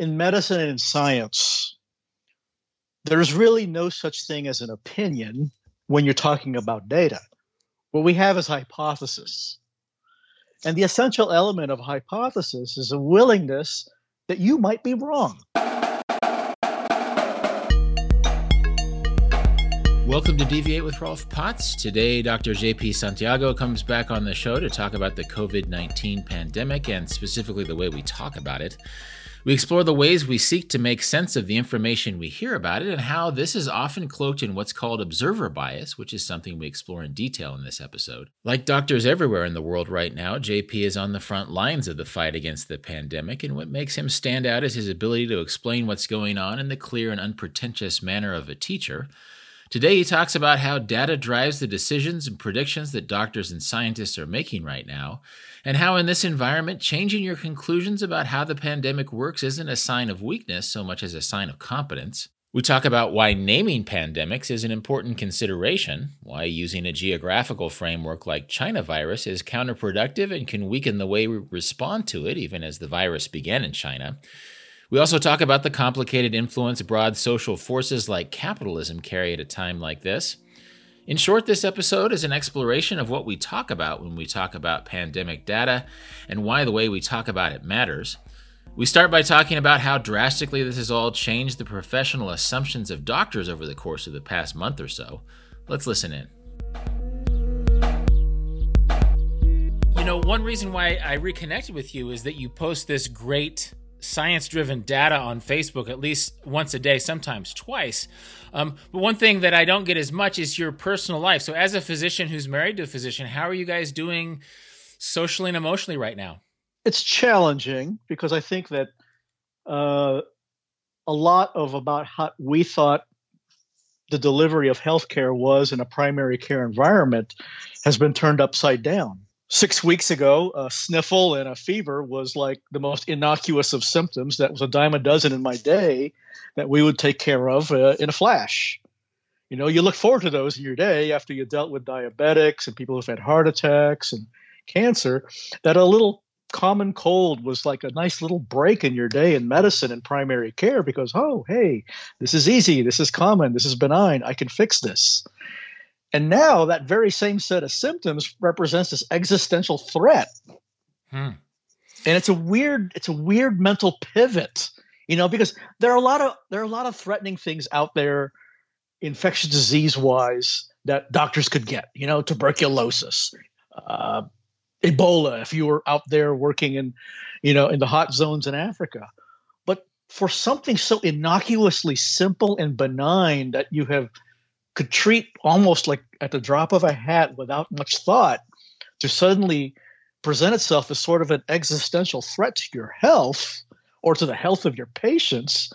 in medicine and in science, there's really no such thing as an opinion when you're talking about data. What we have is hypothesis. And the essential element of hypothesis is a willingness that you might be wrong. Welcome to Deviate with Rolf Potts. Today, Dr. JP Santiago comes back on the show to talk about the COVID 19 pandemic and specifically the way we talk about it. We explore the ways we seek to make sense of the information we hear about it and how this is often cloaked in what's called observer bias, which is something we explore in detail in this episode. Like doctors everywhere in the world right now, JP is on the front lines of the fight against the pandemic, and what makes him stand out is his ability to explain what's going on in the clear and unpretentious manner of a teacher. Today, he talks about how data drives the decisions and predictions that doctors and scientists are making right now, and how in this environment, changing your conclusions about how the pandemic works isn't a sign of weakness so much as a sign of competence. We talk about why naming pandemics is an important consideration, why using a geographical framework like China virus is counterproductive and can weaken the way we respond to it, even as the virus began in China. We also talk about the complicated influence broad social forces like capitalism carry at a time like this. In short, this episode is an exploration of what we talk about when we talk about pandemic data and why the way we talk about it matters. We start by talking about how drastically this has all changed the professional assumptions of doctors over the course of the past month or so. Let's listen in. You know, one reason why I reconnected with you is that you post this great science driven data on Facebook at least once a day, sometimes twice. Um, but one thing that I don't get as much is your personal life. So, as a physician who's married to a physician, how are you guys doing socially and emotionally right now? It's challenging because I think that uh, a lot of about how we thought the delivery of healthcare was in a primary care environment has been turned upside down six weeks ago, a sniffle and a fever was like the most innocuous of symptoms. That was a dime a dozen in my day that we would take care of uh, in a flash. You know, you look forward to those in your day after you dealt with diabetics and people who've had heart attacks and cancer. That a little common cold was like a nice little break in your day in medicine and primary care because, oh, hey, this is easy, this is common, this is benign, I can fix this. And now that very same set of symptoms represents this existential threat. Hmm. And it's a weird, it's a weird mental pivot, you know, because there are a lot of there are a lot of threatening things out there, infectious disease wise, that doctors could get. You know, tuberculosis, uh, Ebola, if you were out there working in, you know, in the hot zones in Africa. But for something so innocuously simple and benign that you have could treat almost like at the drop of a hat without much thought to suddenly present itself as sort of an existential threat to your health or to the health of your patients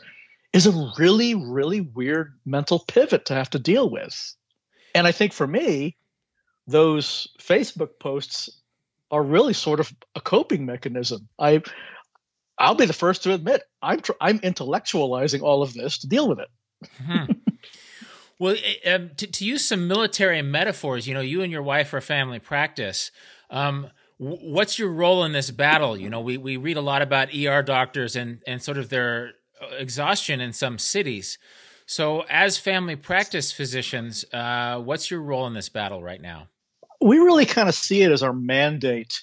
is a really, really weird mental pivot to have to deal with. And I think for me, those Facebook posts are really sort of a coping mechanism. I I'll be the first to admit I'm tr- I'm intellectualizing all of this to deal with it. Mm-hmm. Well, eh, um, to, to, use some military metaphors, you know, you and your wife are family practice. Um, what's your role in this battle? You know, we, we read a lot about ER doctors and, and sort of their uh, exhaustion in some cities. So, as family practice physicians, uh, what's your role in this battle right now? We really kind of see it as our mandate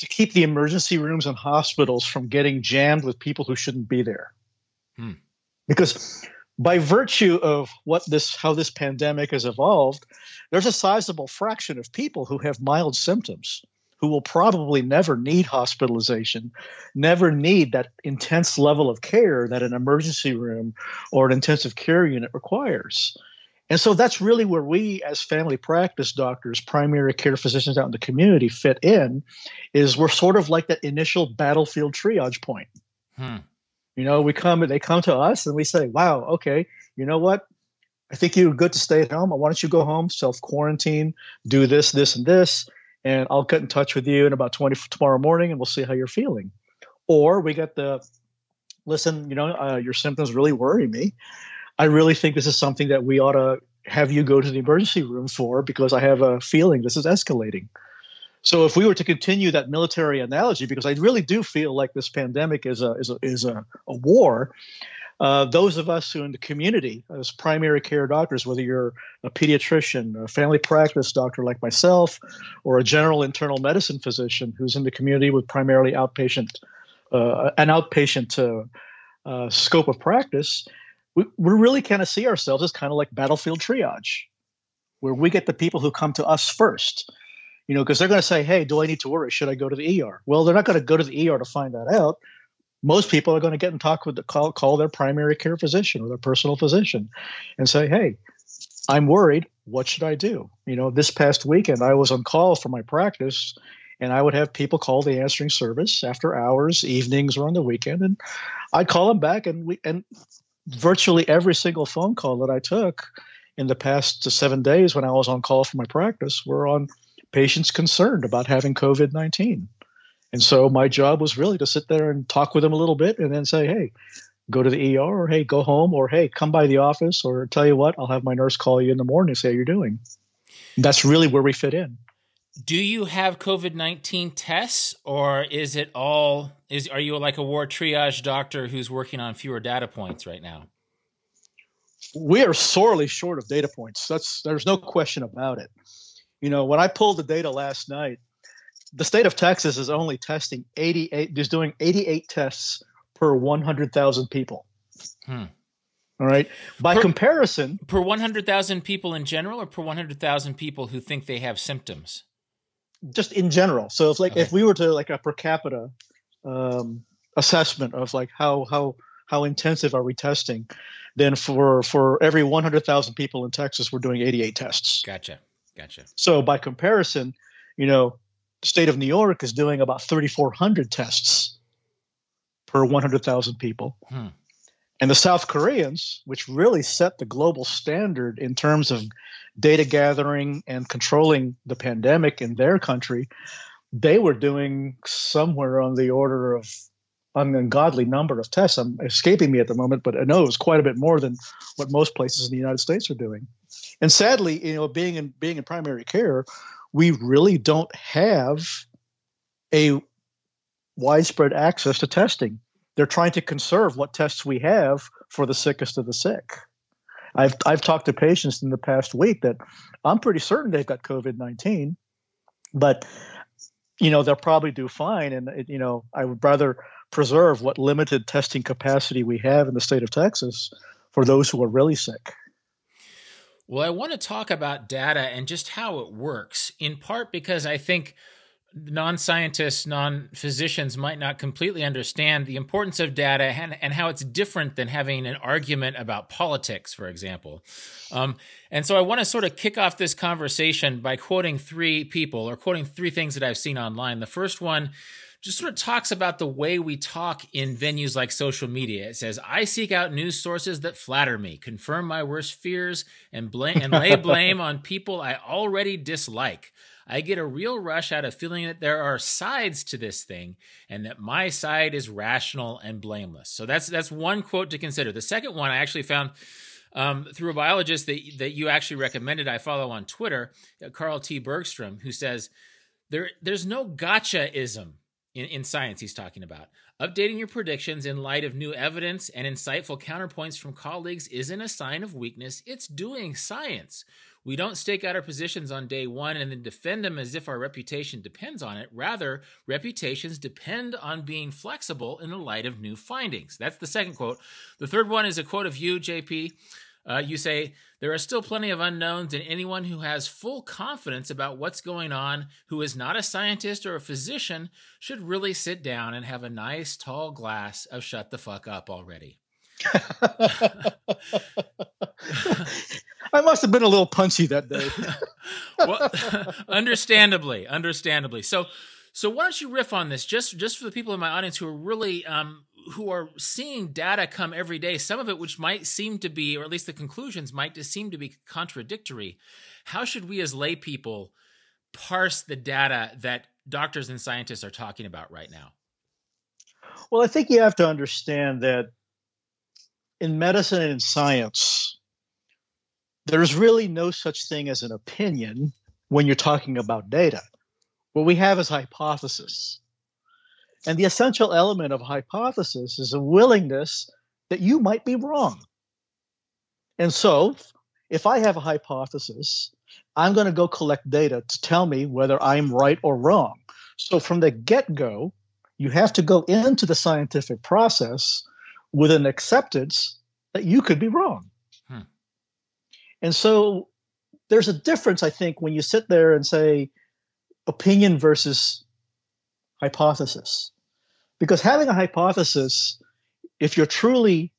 to keep the emergency rooms and hospitals from getting jammed with people who shouldn't be there. Hmm. Because by virtue of what this how this pandemic has evolved, there's a sizable fraction of people who have mild symptoms who will probably never need hospitalization, never need that intense level of care that an emergency room or an intensive care unit requires. And so that's really where we, as family practice doctors, primary care physicians out in the community, fit in. Is we're sort of like that initial battlefield triage point. Hmm. You know, we come, and they come to us and we say, wow, okay, you know what? I think you're good to stay at home. Why don't you go home, self quarantine, do this, this, and this, and I'll get in touch with you in about 20 tomorrow morning and we'll see how you're feeling. Or we get the, listen, you know, uh, your symptoms really worry me. I really think this is something that we ought to have you go to the emergency room for because I have a feeling this is escalating. So if we were to continue that military analogy, because I really do feel like this pandemic is a is a is a, a war, uh, those of us who in the community as primary care doctors, whether you're a pediatrician, a family practice doctor like myself, or a general internal medicine physician who's in the community with primarily outpatient, uh, an outpatient uh, uh scope of practice, we, we really kind of see ourselves as kind of like battlefield triage, where we get the people who come to us first. You know, because they're going to say, "Hey, do I need to worry? Should I go to the ER?" Well, they're not going to go to the ER to find that out most people are going to get in talk with the call, call their primary care physician or their personal physician and say, hey, I'm worried. What should I do? You know, this past weekend I was on call for my practice and I would have people call the answering service after hours, evenings, or on the weekend, and I'd call them back, and we and virtually every single phone call that I took in the past seven days when I was on call for my practice were on patients concerned about having COVID nineteen. And so my job was really to sit there and talk with them a little bit and then say, hey, go to the ER or hey, go home or hey, come by the office or tell you what, I'll have my nurse call you in the morning and say how you're doing. And that's really where we fit in. Do you have COVID 19 tests or is it all is are you like a war triage doctor who's working on fewer data points right now? We are sorely short of data points. That's there's no question about it. You know, when I pulled the data last night, the state of Texas is only testing 88, is doing 88 tests per 100,000 people. Hmm. All right. By per, comparison, per 100,000 people in general or per 100,000 people who think they have symptoms? Just in general. So if like okay. if we were to like a per capita um, assessment of like how how how intensive are we testing, then for for every 100,000 people in Texas we're doing 88 tests. Gotcha. Gotcha. So by comparison, you know, the state of New York is doing about 3,400 tests per 100,000 people. Hmm. And the South Koreans, which really set the global standard in terms of data gathering and controlling the pandemic in their country, they were doing somewhere on the order of an ungodly number of tests. I'm escaping me at the moment, but I know it was quite a bit more than what most places in the United States are doing. And sadly, you know, being in being in primary care, we really don't have a widespread access to testing. They're trying to conserve what tests we have for the sickest of the sick. I've I've talked to patients in the past week that I'm pretty certain they've got COVID nineteen, but you know they'll probably do fine. And you know I would rather preserve what limited testing capacity we have in the state of Texas for those who are really sick. Well, I want to talk about data and just how it works, in part because I think non scientists, non physicians might not completely understand the importance of data and, and, how it's different than having an argument about politics, for example. Um, and so I want to sort of kick off this conversation by quoting three people or quoting three things that I've seen online. The first one just sort of talks about the way we talk in venues like social media. It says, "I seek out news sources that flatter me, confirm my worst fears, and blame and lay blame on people I already dislike." I get a real rush out of feeling that there are sides to this thing and that my side is rational and blameless. So that's that's one quote to consider. The second one I actually found um, through a biologist that that you actually recommended. I follow on Twitter, uh, Carl T. Bergstrom, who says there there's no gotchaism in, in science he's talking about. Updating your predictions in light of new evidence and insightful counterpoints from colleagues isn't a sign of weakness, it's doing science. We don't stake out our positions on day one and then defend them as if our reputation depends on it. Rather, reputations depend on being flexible in the light of new findings. That's the second quote. The third one is a quote of you, JP. Uh, you say, There are still plenty of unknowns, and anyone who has full confidence about what's going on, who is not a scientist or a physician, should really sit down and have a nice tall glass of shut the fuck up already. I must have been a little punchy that day. well, understandably, understandably. So, so why don't you riff on this, just just for the people in my audience who are really um, who are seeing data come every day, some of it which might seem to be, or at least the conclusions might just seem to be contradictory. How should we as lay people parse the data that doctors and scientists are talking about right now? Well, I think you have to understand that in medicine and in science, there's really no such thing as an opinion when you're talking about data. what we have is hypothesis. And the essential element of hypothesis is a willingness that you might be wrong. And so, if I have a hypothesis, I'm going to go collect data to tell me whether I'm right or wrong. So, from the get go, you have to go into the scientific process with an acceptance that you could be wrong. Hmm. And so, there's a difference, I think, when you sit there and say opinion versus hypothesis. Because having a hypothesis, if you're truly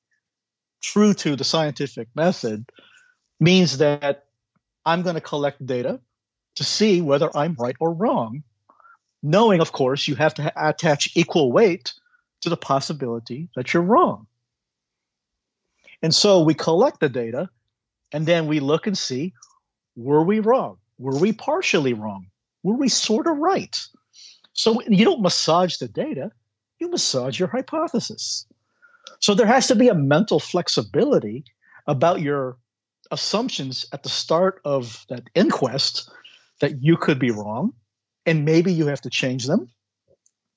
true to the scientific method, means that I'm going to collect data to see whether I'm right or wrong, knowing, of course, you have to attach equal weight to the possibility that you're wrong. And so we collect the data and then we look and see were we wrong? Were we partially wrong? Were we sort of right? So you don't massage the data, you massage your hypothesis. So there has to be a mental flexibility about your assumptions at the start of that inquest that you could be wrong, and maybe you have to change them.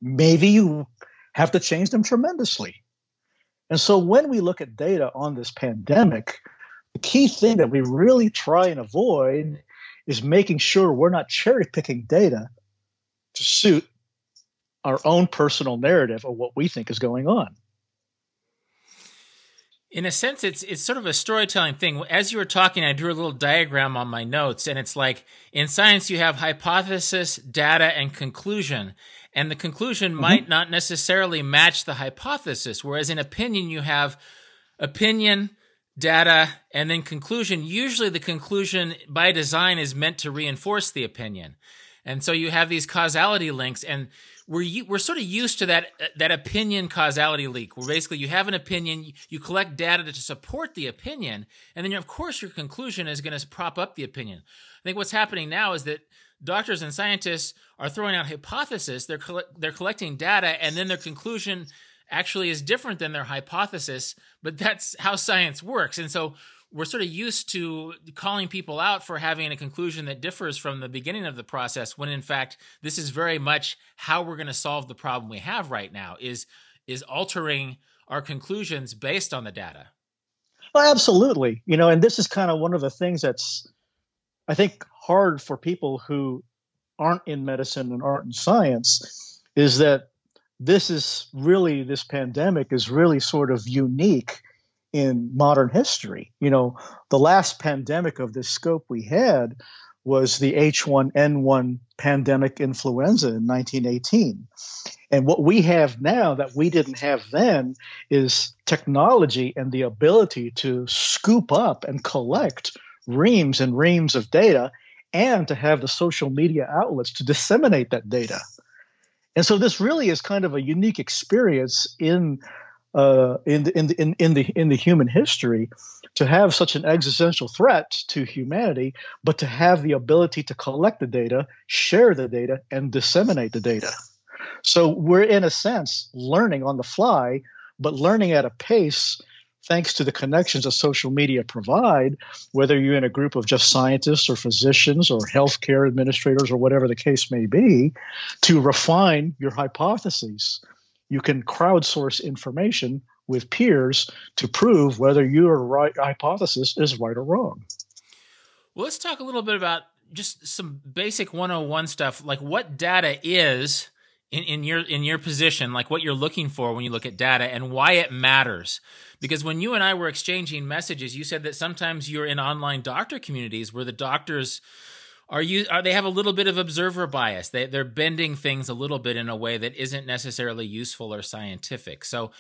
Maybe you have to change them tremendously. And so when we look at data on this pandemic, the key thing that we really try and avoid is making sure we're not cherry picking data to suit our own personal narrative of what we think is going on. In a sense, it's it's sort of a storytelling thing. As you were talking, I drew a little diagram on my notes, and it's like in science you have hypothesis, data, and conclusion. And the conclusion mm-hmm. might not necessarily match the hypothesis, whereas in opinion you have opinion, data, and then conclusion. Usually, the conclusion by design is meant to reinforce the opinion. And so you have these causality links, and we're we're sort of used to that that opinion causality leak, where basically you have an opinion, you collect data to support the opinion, and then of course your conclusion is going to prop up the opinion. I think what's happening now is that doctors and scientists are throwing out hypotheses, they're they're collecting data, and then their conclusion actually is different than their hypothesis, but that's how science works. And so we're sort of used to calling people out for having a conclusion that differs from the beginning of the process when in fact this is very much how we're going to solve the problem we have right now is is altering our conclusions based on the data. Well, absolutely. You know, and this is kind of one of the things that's I think hard for people who aren't in medicine and aren't in science is that this is really this pandemic is really sort of unique in modern history. You know, the last pandemic of this scope we had was the H1N1 pandemic influenza in 1918. And what we have now that we didn't have then is technology and the ability to scoop up and collect reams and reams of data and to have the social media outlets to disseminate that data. And so this really is kind of a unique experience in uh, in, the, in, the, in, in the in the human history to have such an existential threat to humanity, but to have the ability to collect the data, share the data, and disseminate the data. So we're in a sense learning on the fly, but learning at a pace thanks to the connections that social media provide, whether you're in a group of just scientists or physicians or healthcare administrators or whatever the case may be, to refine your hypotheses. You can crowdsource information with peers to prove whether your right hypothesis is right or wrong. Well, let's talk a little bit about just some basic 101 stuff, like what data is in, in your in your position, like what you're looking for when you look at data and why it matters. Because when you and I were exchanging messages, you said that sometimes you're in online doctor communities where the doctors are you are they have a little bit of observer bias. They they're bending things a little bit in a way that isn't necessarily useful or scientific. So,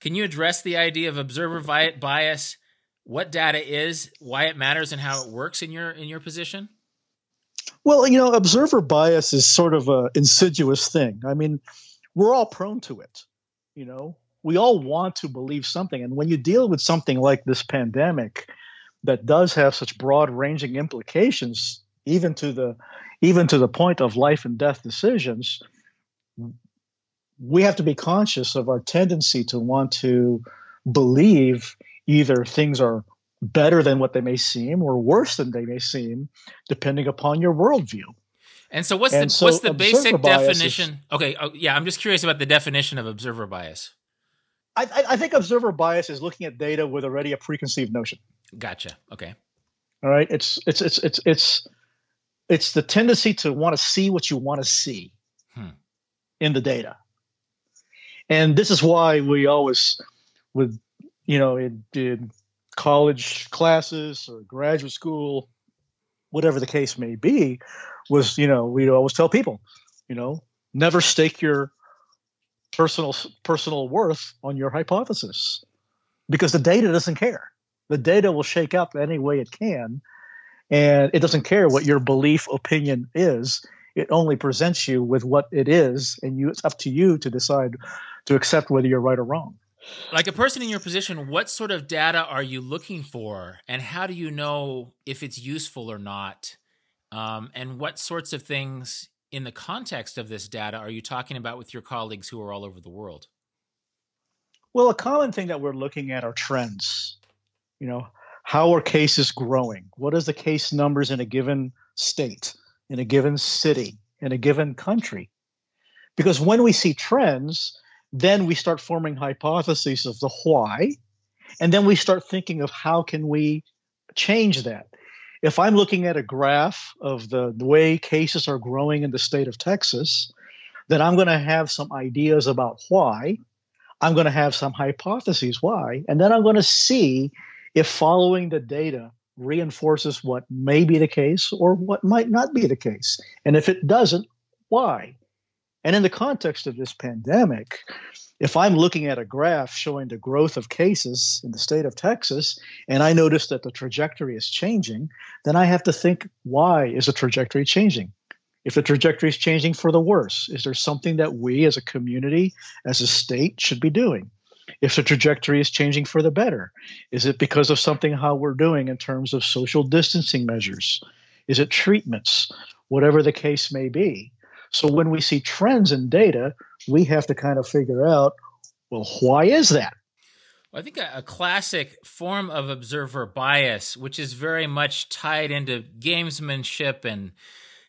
can you address the idea of observer bias? What data is, why it matters, and how it works in your in your position? Well, you know, observer bias is sort of a insidious thing. I mean, we're all prone to it. You know, we all want to believe something, and when you deal with something like this pandemic that does have such broad-ranging implications, even to the even to the point of life and death decisions, we have to be conscious of our tendency to want to believe either things are better than what they may seem or worse than they may seem, depending upon your worldview. And so, what's and the so what's the basic definition? Is, okay, oh, yeah, I'm just curious about the definition of observer bias. I, I think observer bias is looking at data with already a preconceived notion. Gotcha. Okay. All right. It's it's it's it's it's it's the tendency to want to see what you want to see hmm. in the data, and this is why we always, with you know, in, in college classes or graduate school, whatever the case may be, was you know we always tell people, you know, never stake your personal personal worth on your hypothesis because the data doesn't care. The data will shake up any way it can, and it doesn't care what your belief opinion is. It only presents you with what it is, and you, it's up to you to decide to accept whether you're right or wrong. Like a person in your position, what sort of data are you looking for, and how do you know if it's useful or not? Um, and what sorts of things in the context of this data are you talking about with your colleagues who are all over the world? Well, a common thing that we're looking at are trends. You know, how are cases growing? What is the case numbers in a given state, in a given city, in a given country? Because when we see trends, then we start forming hypotheses of the why, and then we start thinking of how can we change that if I'm looking at a graph of the, the way cases are growing in the state of Texas, then I'm going to have some ideas about why. I'm going to have some hypotheses why. And then I'm going to see if following the data reinforces what may be the case or what might not be the case. And if it doesn't, why? And in the context of this pandemic, if I'm looking at a graph showing the growth of cases in the state of Texas and I notice that the trajectory is changing, then I have to think why is the trajectory changing? If the trajectory is changing for the worse, is there something that we as a community, as a state, should be doing? If the trajectory is changing for the better, is it because of something how we're doing in terms of social distancing measures? Is it treatments? Whatever the case may be. So when we see trends in data, we have to kind of figure out, well, why is that? I think a, classic form of observer bias, which is very much tied into gamesmanship and,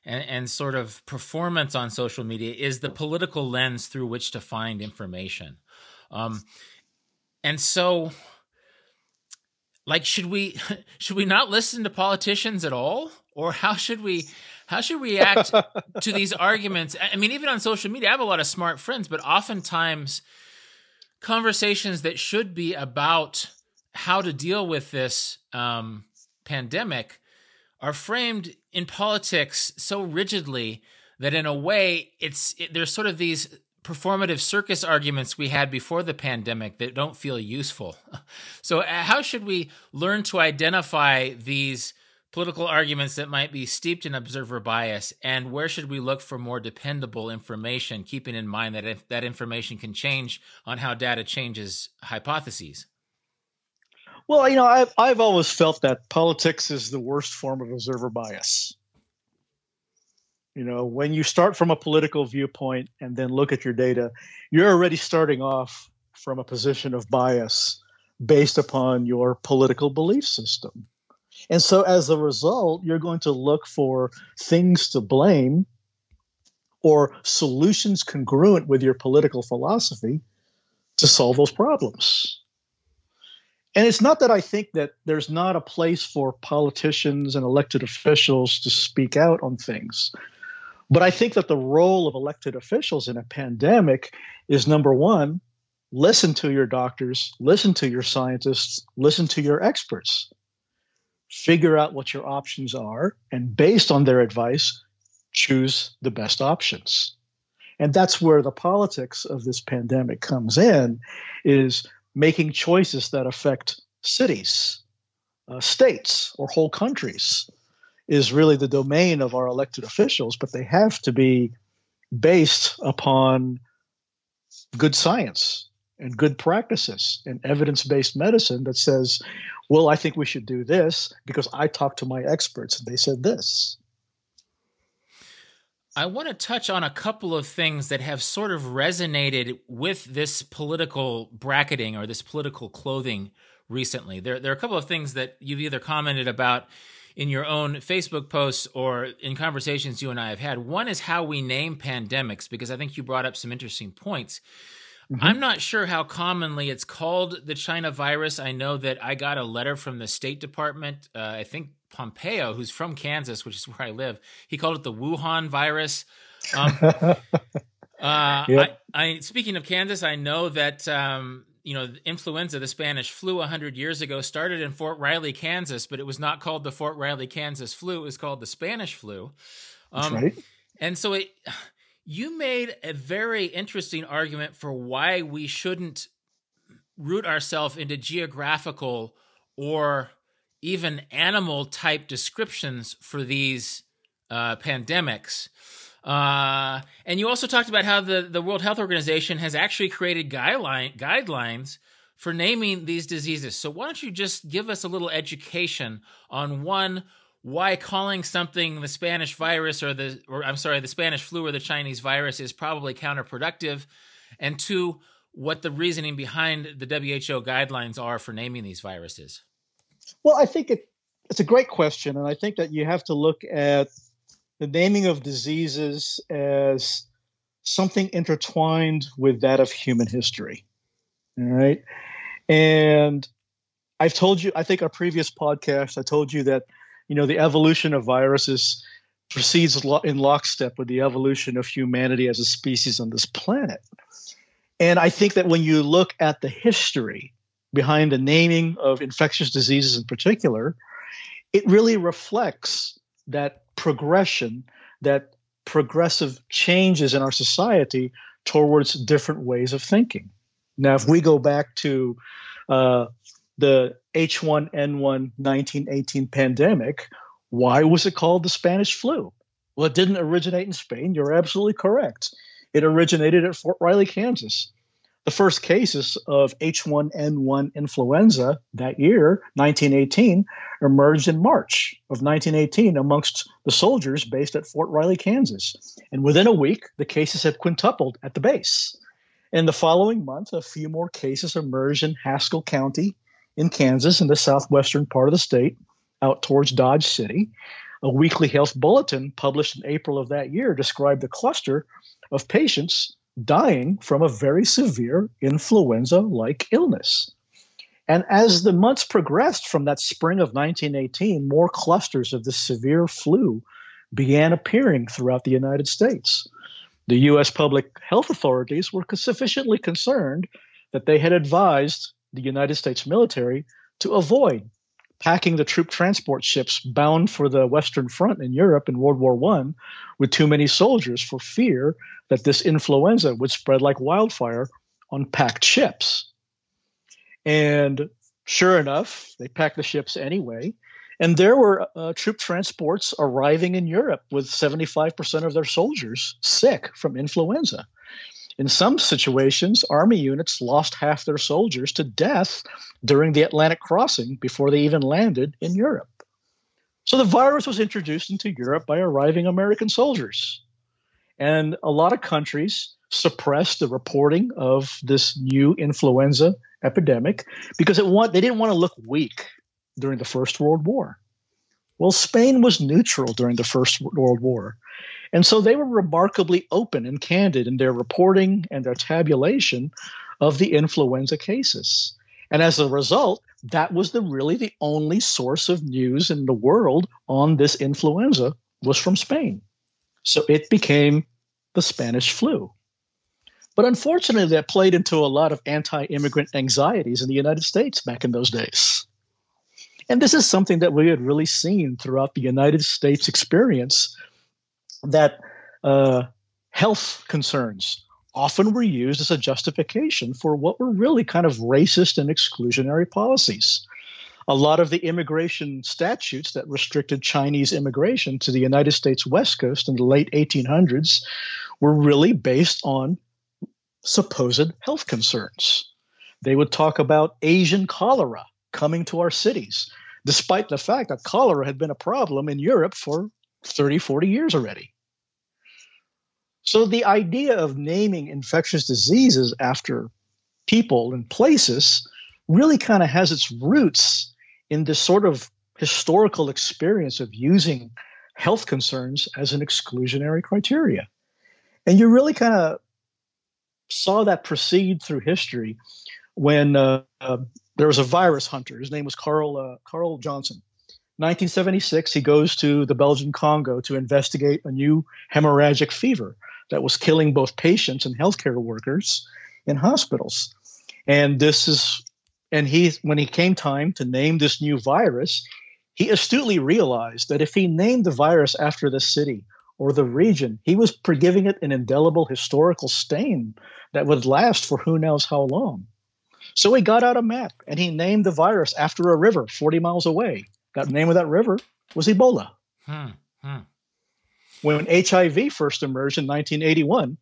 and and sort of performance on social media, is the political lens through which to find information. Um, and so, like, should we should we not listen to politicians at all, or how should we how should we react to these arguments? I mean, even on social media, I have a lot of smart friends, but oftentimes conversations that should be about how to deal with this um, pandemic are framed in politics so rigidly that in a way it's it, there's sort of these performative circus arguments we had before the pandemic that don't feel useful. So uh, how should we learn to identify these political arguments that might be steeped in observer bias, and where should we look for more dependable information, keeping in mind that if that information can change on how data changes hypotheses? Well, you know, I've I've always felt that politics is the worst form of observer bias. You know, when you start from a political viewpoint and then look at your data, you're already starting off from a position of bias based upon your political belief system. And so as a result, you're going to look for things to blame or solutions congruent with your political philosophy to solve those problems. And it's not that I think that there's not a place for politicians and elected officials to speak out on things. But I think that the role of elected officials in a pandemic is number one, listen to your doctors, listen to your scientists, listen to your experts figure out what your options are, and based on their advice, choose the best options. And that's where the politics of this pandemic comes in is making choices that affect cities, uh, states, or whole countries is really the domain of our elected officials, but they have to be based upon good science and good practices and evidence based medicine that says, well, I think we should do this because I talked to my experts and they said this. I want to touch on a couple of things that have sort of resonated with this political bracketing or this political clothing recently. There, there are a couple of things that you've either commented about in your own Facebook posts or in conversations you and I have had. One is how we name pandemics, because I think you brought up some interesting points. Mm-hmm. I'm not sure how commonly it's called the China virus. I know that I got a letter from the State Department. Uh, I think Pompeo, who's from Kansas, which is where I live, he called it the Wuhan virus. Um, uh, yep. I, I, speaking of Kansas, I know that um, you know influenza, the Spanish flu, hundred years ago started in Fort Riley, Kansas, but it was not called the Fort Riley, Kansas flu. It was called the Spanish flu. Um, right. And so it you made a very interesting argument for why we shouldn't root ourselves into geographical or even animal type descriptions for these uh, pandemics. Uh, and you also talked about how the, the World Health Organization has actually created guideline, guidelines for naming these diseases. So, why don't you just give us a little education on one, why calling something the Spanish virus or the or I'm sorry, the Spanish flu or the Chinese virus is probably counterproductive, and two, what the reasoning behind the WHO guidelines are for naming these viruses. Well, I think it, it's a great question, and I think that you have to look at the naming of diseases as something intertwined with that of human history. All right, and I've told you, I think our previous podcast, I told you that you know, the evolution of viruses proceeds in lockstep with the evolution of humanity as a species on this planet. And I think that when you look at the history behind the naming of infectious diseases in particular, it really reflects that progression, that progressive changes in our society towards different ways of thinking. Now, if we go back to uh, the H1N1 1918 pandemic, why was it called the Spanish flu? Well, it didn't originate in Spain. You're absolutely correct. It originated at Fort Riley, Kansas. The first cases of H1N1 influenza that year, 1918, emerged in March of 1918 amongst the soldiers based at Fort Riley, Kansas. And within a week, the cases had quintupled at the base. In the following month, a few more cases emerged in Haskell County, in Kansas, in the southwestern part of the state, out towards Dodge City. A weekly health bulletin published in April of that year described a cluster of patients dying from a very severe influenza like illness. And as the months progressed from that spring of 1918, more clusters of this severe flu began appearing throughout the United States. The U.S. public health authorities were sufficiently concerned that they had advised the United States military to avoid packing the troop transport ships bound for the Western Front in Europe in World War I with too many soldiers for fear that this influenza would spread like wildfire on packed ships. And sure enough, they packed the ships anyway. And there were uh, troop transports arriving in Europe with 75% of their soldiers sick from influenza. In some situations, Army units lost half their soldiers to death during the Atlantic crossing before they even landed in Europe. So the virus was introduced into Europe by arriving American soldiers. And a lot of countries suppressed the reporting of this new influenza epidemic because it want, they didn't want to look weak during the First World War. Well, Spain was neutral during the First World War. And so they were remarkably open and candid in their reporting and their tabulation of the influenza cases. And as a result, that was the really the only source of news in the world on this influenza was from Spain. So it became the Spanish flu. But unfortunately, that played into a lot of anti immigrant anxieties in the United States back in those days. And this is something that we had really seen throughout the United States experience that uh, health concerns often were used as a justification for what were really kind of racist and exclusionary policies. A lot of the immigration statutes that restricted Chinese immigration to the United States West Coast in the late 1800s were really based on supposed health concerns. They would talk about Asian cholera coming to our cities, despite the fact that cholera had been a problem in Europe for 30, 40 years already. So the idea of naming infectious diseases after people and places really kind of has its roots in this sort of historical experience of using health concerns as an exclusionary criteria. And you really kind of saw that proceed through history when uh, uh, there was a virus hunter. His name was Karl uh, Karl Johnson. 1976, he goes to the Belgian Congo to investigate a new hemorrhagic fever that was killing both patients and healthcare workers in hospitals. And this is, and he, when he came time to name this new virus, he astutely realized that if he named the virus after the city or the region, he was giving it an indelible historical stain that would last for who knows how long. So he got out a map and he named the virus after a river 40 miles away. That name of that river was Ebola. Hmm, hmm. When HIV first emerged in 1981,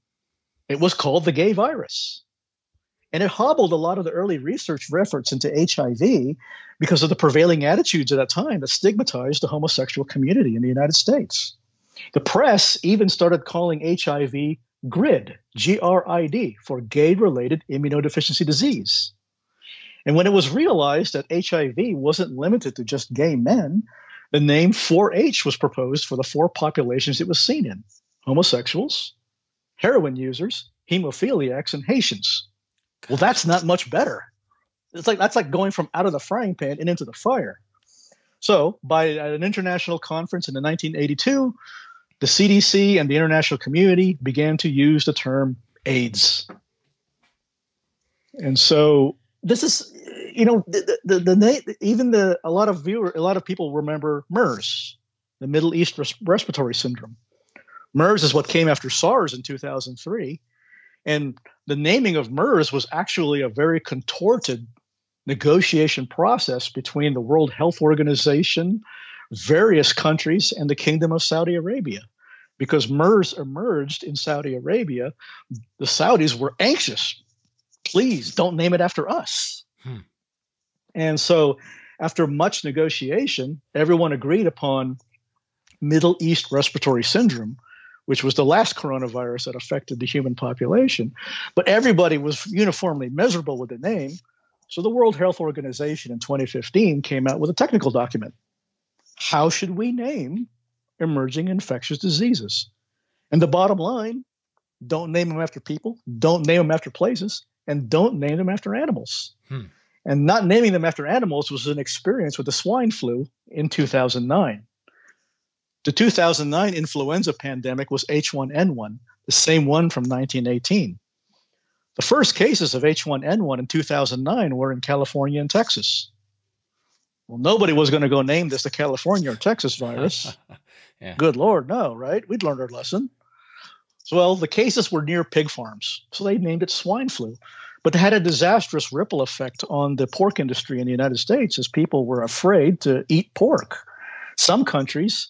it was called the gay virus. And it hobbled a lot of the early research efforts into HIV because of the prevailing attitudes at that time that stigmatized the homosexual community in the United States. The press even started calling HIV GRID, G R I D, for gay related immunodeficiency disease. And when it was realized that HIV wasn't limited to just gay men, the name 4H was proposed for the four populations it was seen in homosexuals, heroin users, hemophiliacs, and Haitians. Well, that's not much better. It's like that's like going from out of the frying pan and into the fire. So, by an international conference in 1982, the CDC and the international community began to use the term AIDS. And so this is you know the, the, the, the, even the a lot of viewer a lot of people remember MERS, the Middle East res- respiratory syndrome. MERS is what came after SARS in 2003, and the naming of MERS was actually a very contorted negotiation process between the World Health Organization, various countries, and the Kingdom of Saudi Arabia. Because MERS emerged in Saudi Arabia, the Saudis were anxious please don't name it after us. Hmm. And so, after much negotiation, everyone agreed upon Middle East respiratory syndrome, which was the last coronavirus that affected the human population. But everybody was uniformly miserable with the name. So the World Health Organization in 2015 came out with a technical document. How should we name emerging infectious diseases? And the bottom line don't name them after people, don't name them after places, and don't name them after animals. Hmm. And not naming them after animals was an experience with the swine flu in 2009. The 2009 influenza pandemic was H1N1, the same one from 1918. The first cases of H1N1 in 2009 were in California and Texas. Well, nobody was going to go name this the California or Texas virus. yeah. Good Lord, no, right? We'd learned our lesson. Well, the cases were near pig farms, so they named it swine flu. But it had a disastrous ripple effect on the pork industry in the United States as people were afraid to eat pork. Some countries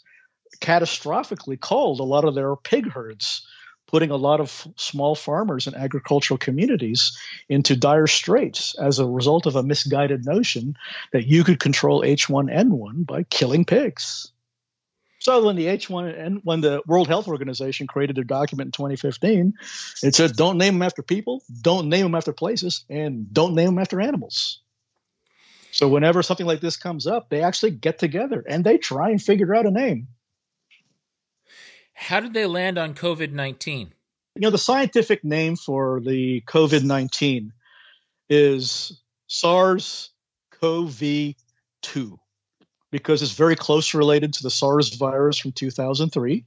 catastrophically culled a lot of their pig herds, putting a lot of small farmers and agricultural communities into dire straits as a result of a misguided notion that you could control H1N1 by killing pigs. So when the H1 and when the World Health Organization created their document in 2015, it said don't name them after people, don't name them after places, and don't name them after animals. So whenever something like this comes up, they actually get together and they try and figure out a name. How did they land on COVID 19? You know, the scientific name for the COVID 19 is SARS CoV 2 because it's very close related to the SARS virus from 2003.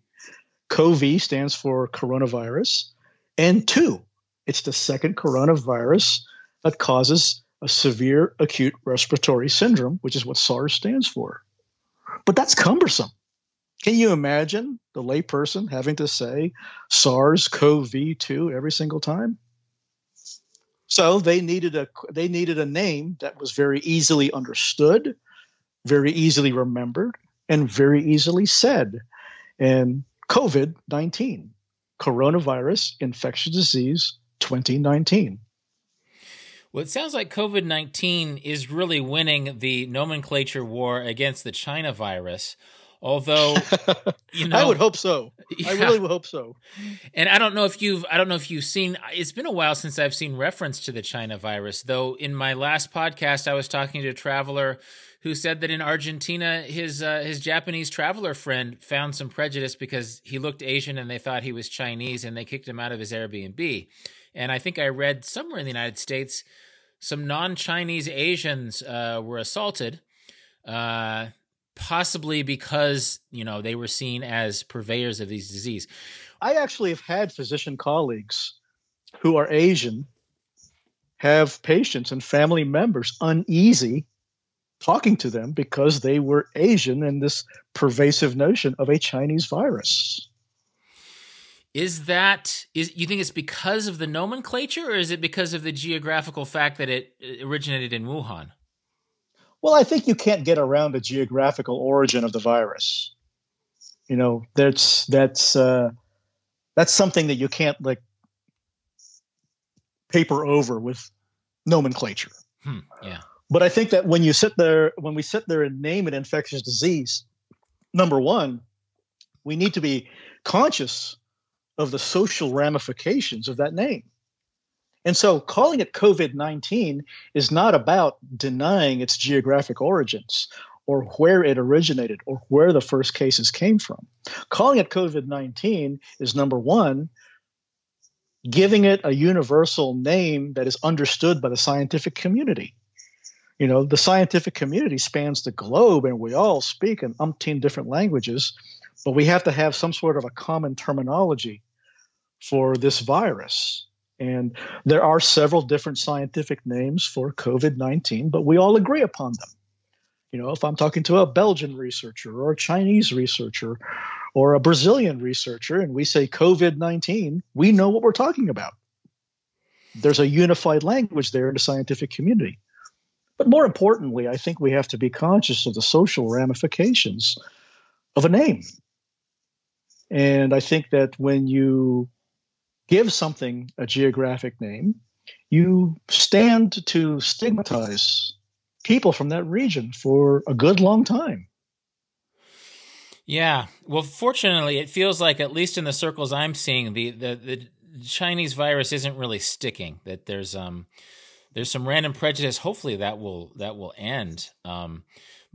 CoV stands for coronavirus. And two, it's the second coronavirus that causes a severe acute respiratory syndrome, which is what SARS stands for. But that's cumbersome. Can you imagine the layperson having to say SARS CoV 2 every single time? So they needed a they needed a name that was very easily understood, very easily remembered and very easily said. And COVID 19, coronavirus infectious disease 2019. Well, it sounds like COVID 19 is really winning the nomenclature war against the China virus. Although, you know, I would hope so. Yeah. I really would hope so. And I don't know if you've, I don't know if you've seen. It's been a while since I've seen reference to the China virus. Though in my last podcast, I was talking to a traveler who said that in Argentina, his uh, his Japanese traveler friend found some prejudice because he looked Asian and they thought he was Chinese, and they kicked him out of his Airbnb. And I think I read somewhere in the United States, some non-Chinese Asians uh, were assaulted, uh, possibly because you know they were seen as purveyors of these disease. I actually have had physician colleagues who are Asian have patients and family members uneasy talking to them because they were Asian and this pervasive notion of a Chinese virus. Is that is you think it's because of the nomenclature or is it because of the geographical fact that it originated in Wuhan? Well, I think you can't get around the geographical origin of the virus. You know, that's that's uh, that's something that you can't like paper over with nomenclature. Hmm, yeah. But I think that when you sit there, when we sit there and name an infectious disease, number one, we need to be conscious of the social ramifications of that name. And so calling it COVID 19 is not about denying its geographic origins or where it originated or where the first cases came from. Calling it COVID 19 is number one, giving it a universal name that is understood by the scientific community you know the scientific community spans the globe and we all speak in umpteen different languages but we have to have some sort of a common terminology for this virus. And there are several different scientific names for covid-19 but we all agree upon them. You know if i'm talking to a belgian researcher or a chinese researcher or a brazilian researcher and we say covid-19 we know what we're talking about. There's a unified language there in the scientific community but more importantly, I think we have to be conscious of the social ramifications of a name. And I think that when you give something a geographic name, you stand to stigmatize people from that region for a good long time. Yeah. Well, fortunately, it feels like at least in the circles I'm seeing, the the, the Chinese virus isn't really sticking. That there's um there's some random prejudice. Hopefully that will that will end. Um,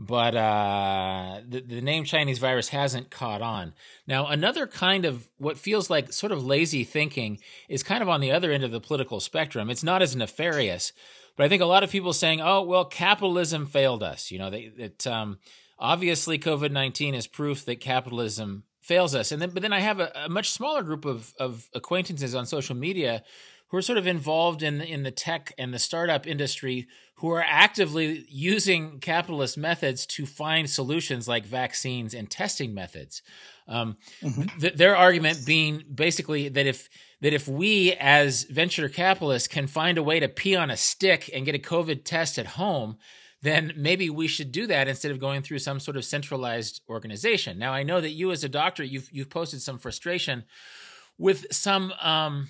but uh, the, the name Chinese virus hasn't caught on. Now, another kind of what feels like sort of lazy thinking is kind of on the other end of the political spectrum. It's not as nefarious, but I think a lot of people saying, "Oh, well, capitalism failed us." You know, that um, obviously COVID nineteen is proof that capitalism fails us. And then, but then I have a, a much smaller group of of acquaintances on social media who are sort of involved in in the tech and the startup industry who are actively using capitalist methods to find solutions like vaccines and testing methods. Um, mm-hmm. th- their argument being basically that if that if we as venture capitalists can find a way to pee on a stick and get a COVID test at home, then maybe we should do that instead of going through some sort of centralized organization. Now, I know that you as a doctor, you've you've posted some frustration with some um,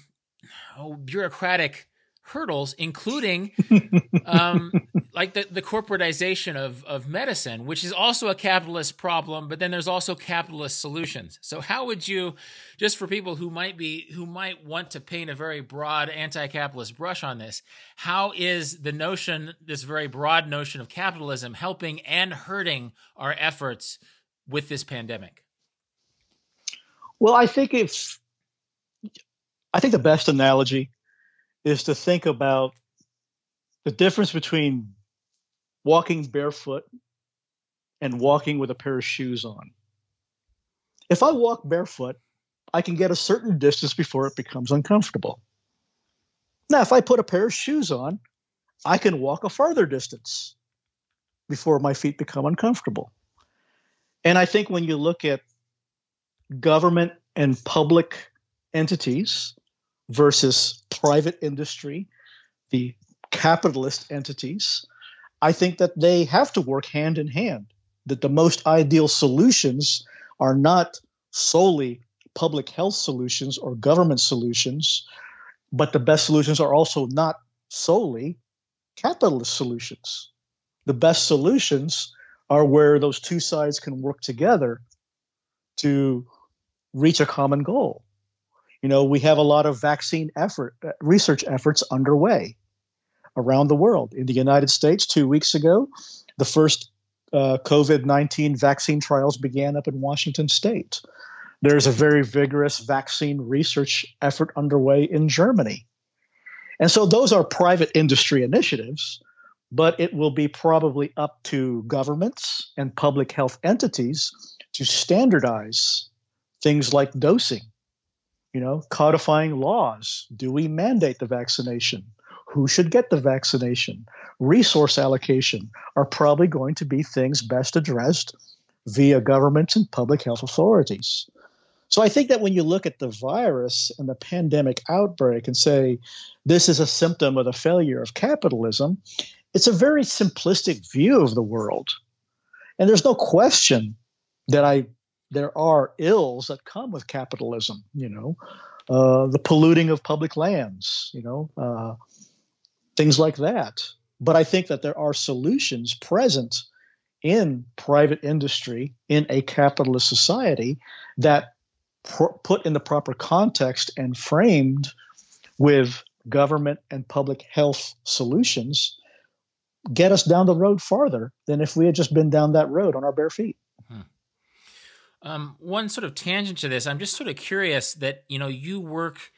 oh, bureaucratic hurdles, including um, like the, the corporatization of, of medicine, which is also a capitalist problem, but then there's also capitalist solutions. So how would you, just for people who might be, who might want to paint a very broad anti-capitalist brush on this, how is the notion, this very broad notion of capitalism helping and hurting our efforts with this pandemic? Well, I think if I think the best analogy is to think about the difference between walking barefoot and walking with a pair of shoes on. If I walk barefoot, I can get a certain distance before it becomes uncomfortable. Now, if I put a pair of shoes on, I can walk a farther distance before my feet become uncomfortable. And I think when you look at government and public entities, versus private industry, the capitalist entities, I think that they have to work hand in hand. That the most ideal solutions are not solely public health solutions or government solutions, but the best solutions are also not solely capitalist solutions. The best solutions are where those two sides can work together to reach a common goal. You know, we have a lot of vaccine effort uh, research efforts underway around the world. In the United States, two weeks ago, the first uh, COVID 19 vaccine trials began up in Washington state. There's a very vigorous vaccine research effort underway in Germany. And so those are private industry initiatives, but it will be probably up to governments and public health entities to standardize things like dosing, you know, codifying laws. Do we mandate the vaccination? Who should get the vaccination? Resource allocation are probably going to be things best addressed via governments and public health authorities. So I think that when you look at the virus and the pandemic outbreak and say this is a symptom of the failure of capitalism, it's a very simplistic view of the world. And there's no question that I there are ills that come with capitalism, you know, uh, the polluting of public lands, you know, uh, things like that. But I think that there are solutions present in private industry in a capitalist society that pr- put in the proper context and framed with government and public health solutions get us down the road farther than if we had just been down that road on our bare feet. Um, one sort of tangent to this, I'm just sort of curious that you know you work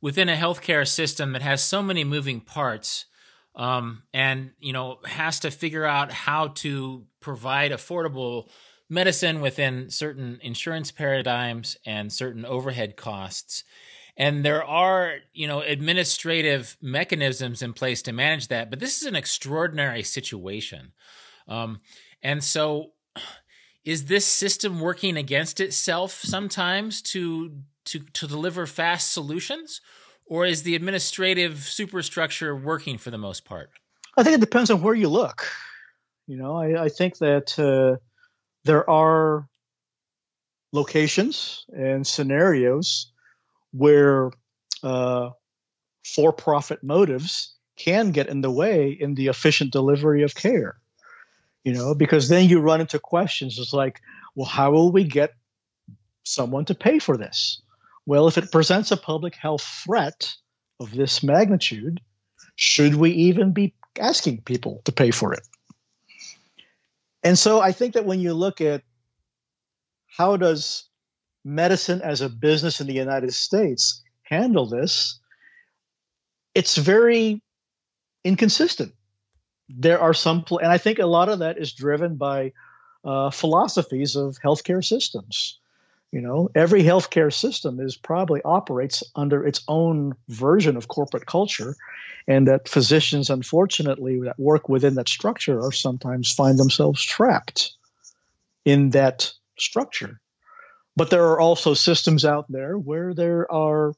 within a healthcare system that has so many moving parts, um, and you know has to figure out how to provide affordable medicine within certain insurance paradigms and certain overhead costs. And there are, you know, administrative mechanisms in place to manage that. But this is an extraordinary situation. Um, and so is this system working against itself sometimes to to to deliver fast solutions? Or is the administrative superstructure working for the most part? I think it depends on where you look. You know, I, I think that uh, there are locations and scenarios where uh, for profit motives can get in the way in the efficient delivery of care. You know, because then you run into questions. It's like, well, how will we get someone to pay for this? Well, if it presents a public health threat of this magnitude, should we even be asking people to pay for it? And so I think that when you look at how does medicine as a business in the United States handle this, it's very inconsistent. There are some, and I think a lot of that is driven by uh, philosophies of healthcare systems. You know, every healthcare system is probably operates under its own version of corporate culture, and that physicians, unfortunately, that work within that structure are sometimes find themselves trapped in that structure. But there are also systems out there where there are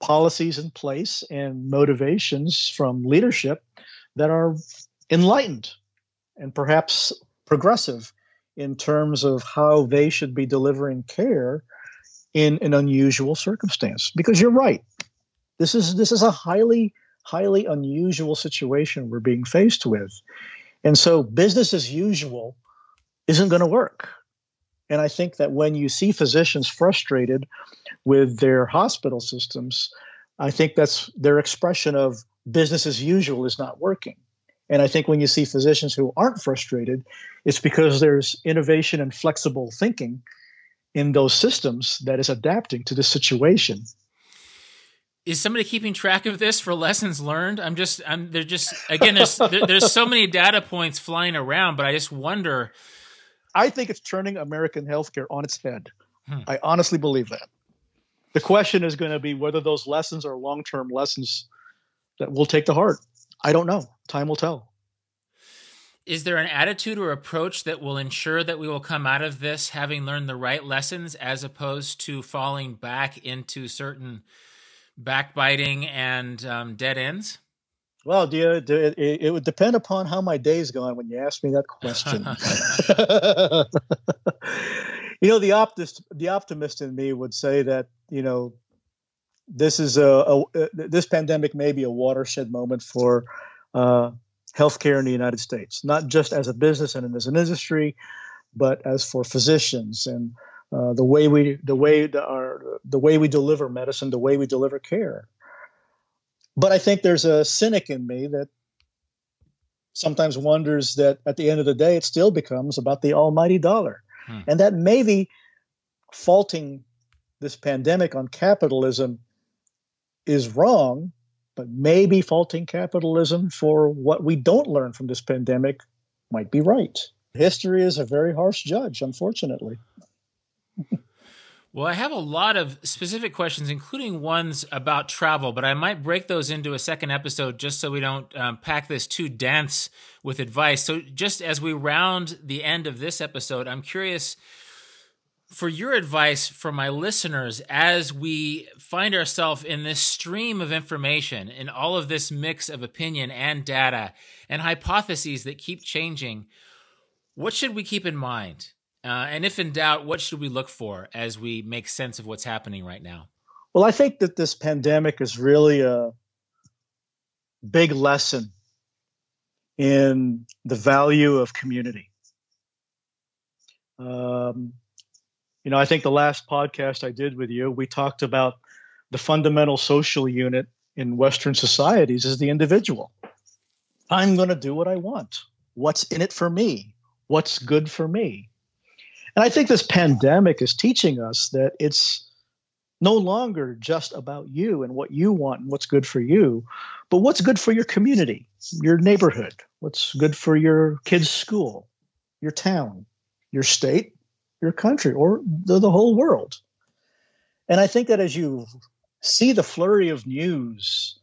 policies in place and motivations from leadership that are enlightened and perhaps progressive in terms of how they should be delivering care in an unusual circumstance. Because you're right. This is this is a highly highly unusual situation we're being faced with. And so business as usual isn't going to work. And i think that when you see physicians frustrated with their hospital systems i think that's their expression of business as usual is not working and I think when you see physicians who aren't frustrated, it's because there's innovation and flexible thinking in those systems that is adapting to the situation. Is somebody keeping track of this for lessons learned? I'm just, I'm, they're just, again, there's, there, there's so many data points flying around, but I just wonder. I think it's turning American healthcare on its head. Hmm. I honestly believe that. The question is going to be whether those lessons are long term lessons that we'll take to heart. I don't know. Time will tell. Is there an attitude or approach that will ensure that we will come out of this having learned the right lessons as opposed to falling back into certain backbiting and um, dead ends? Well, do you, do it, it, would depend upon how my day's gone when you ask me that question. you know, the optimist, the optimist in me would say that you know this is a, a, this pandemic may be a watershed moment for uh, healthcare in the United States, not just as a business and as an industry, but as for physicians and uh, the way we the way the, our, the way we deliver medicine, the way we deliver care. But I think there's a cynic in me that sometimes wonders that at the end of the day, it still becomes about the almighty dollar, hmm. and that maybe faulting this pandemic on capitalism is wrong, but maybe faulting capitalism for what we don't learn from this pandemic might be right. History is a very harsh judge, unfortunately. well, I have a lot of specific questions, including ones about travel, but I might break those into a second episode just so we don't um, pack this too dense with advice. So, just as we round the end of this episode, I'm curious for your advice for my listeners as we find ourselves in this stream of information, in all of this mix of opinion and data and hypotheses that keep changing. What should we keep in mind? Uh, and if in doubt, what should we look for as we make sense of what's happening right now? Well, I think that this pandemic is really a big lesson in the value of community. Um, you know, I think the last podcast I did with you, we talked about the fundamental social unit in Western societies is the individual. I'm going to do what I want. What's in it for me? What's good for me? And I think this pandemic is teaching us that it's no longer just about you and what you want and what's good for you, but what's good for your community, your neighborhood, what's good for your kids' school, your town, your state, your country or the, the whole world. And I think that as you see the flurry of news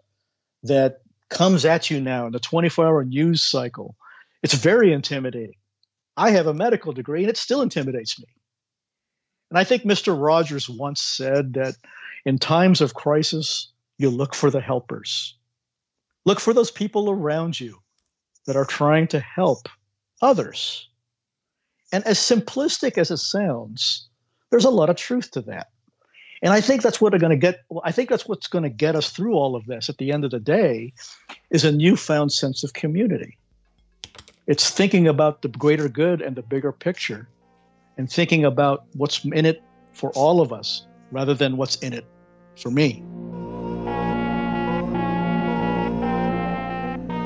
that comes at you now in the 24 hour news cycle, it's very intimidating. I have a medical degree and it still intimidates me. And I think Mr. Rogers once said that in times of crisis, you look for the helpers. Look for those people around you that are trying to help others. And as simplistic as it sounds, there's a lot of truth to that. And I think that's what are going to get. I think that's what's going to get us through all of this. At the end of the day, is a newfound sense of community. It's thinking about the greater good and the bigger picture, and thinking about what's in it for all of us, rather than what's in it for me.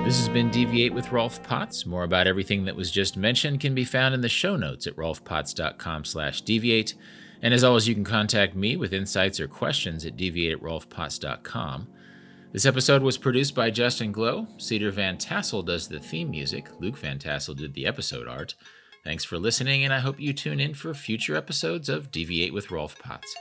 This has been Deviate with Rolf Potts. More about everything that was just mentioned can be found in the show notes at rolfpotts.com slash deviate. And as always, you can contact me with insights or questions at deviate at rolfpotts.com. This episode was produced by Justin Glow. Cedar Van Tassel does the theme music. Luke Van Tassel did the episode art. Thanks for listening, and I hope you tune in for future episodes of Deviate with Rolf Potts.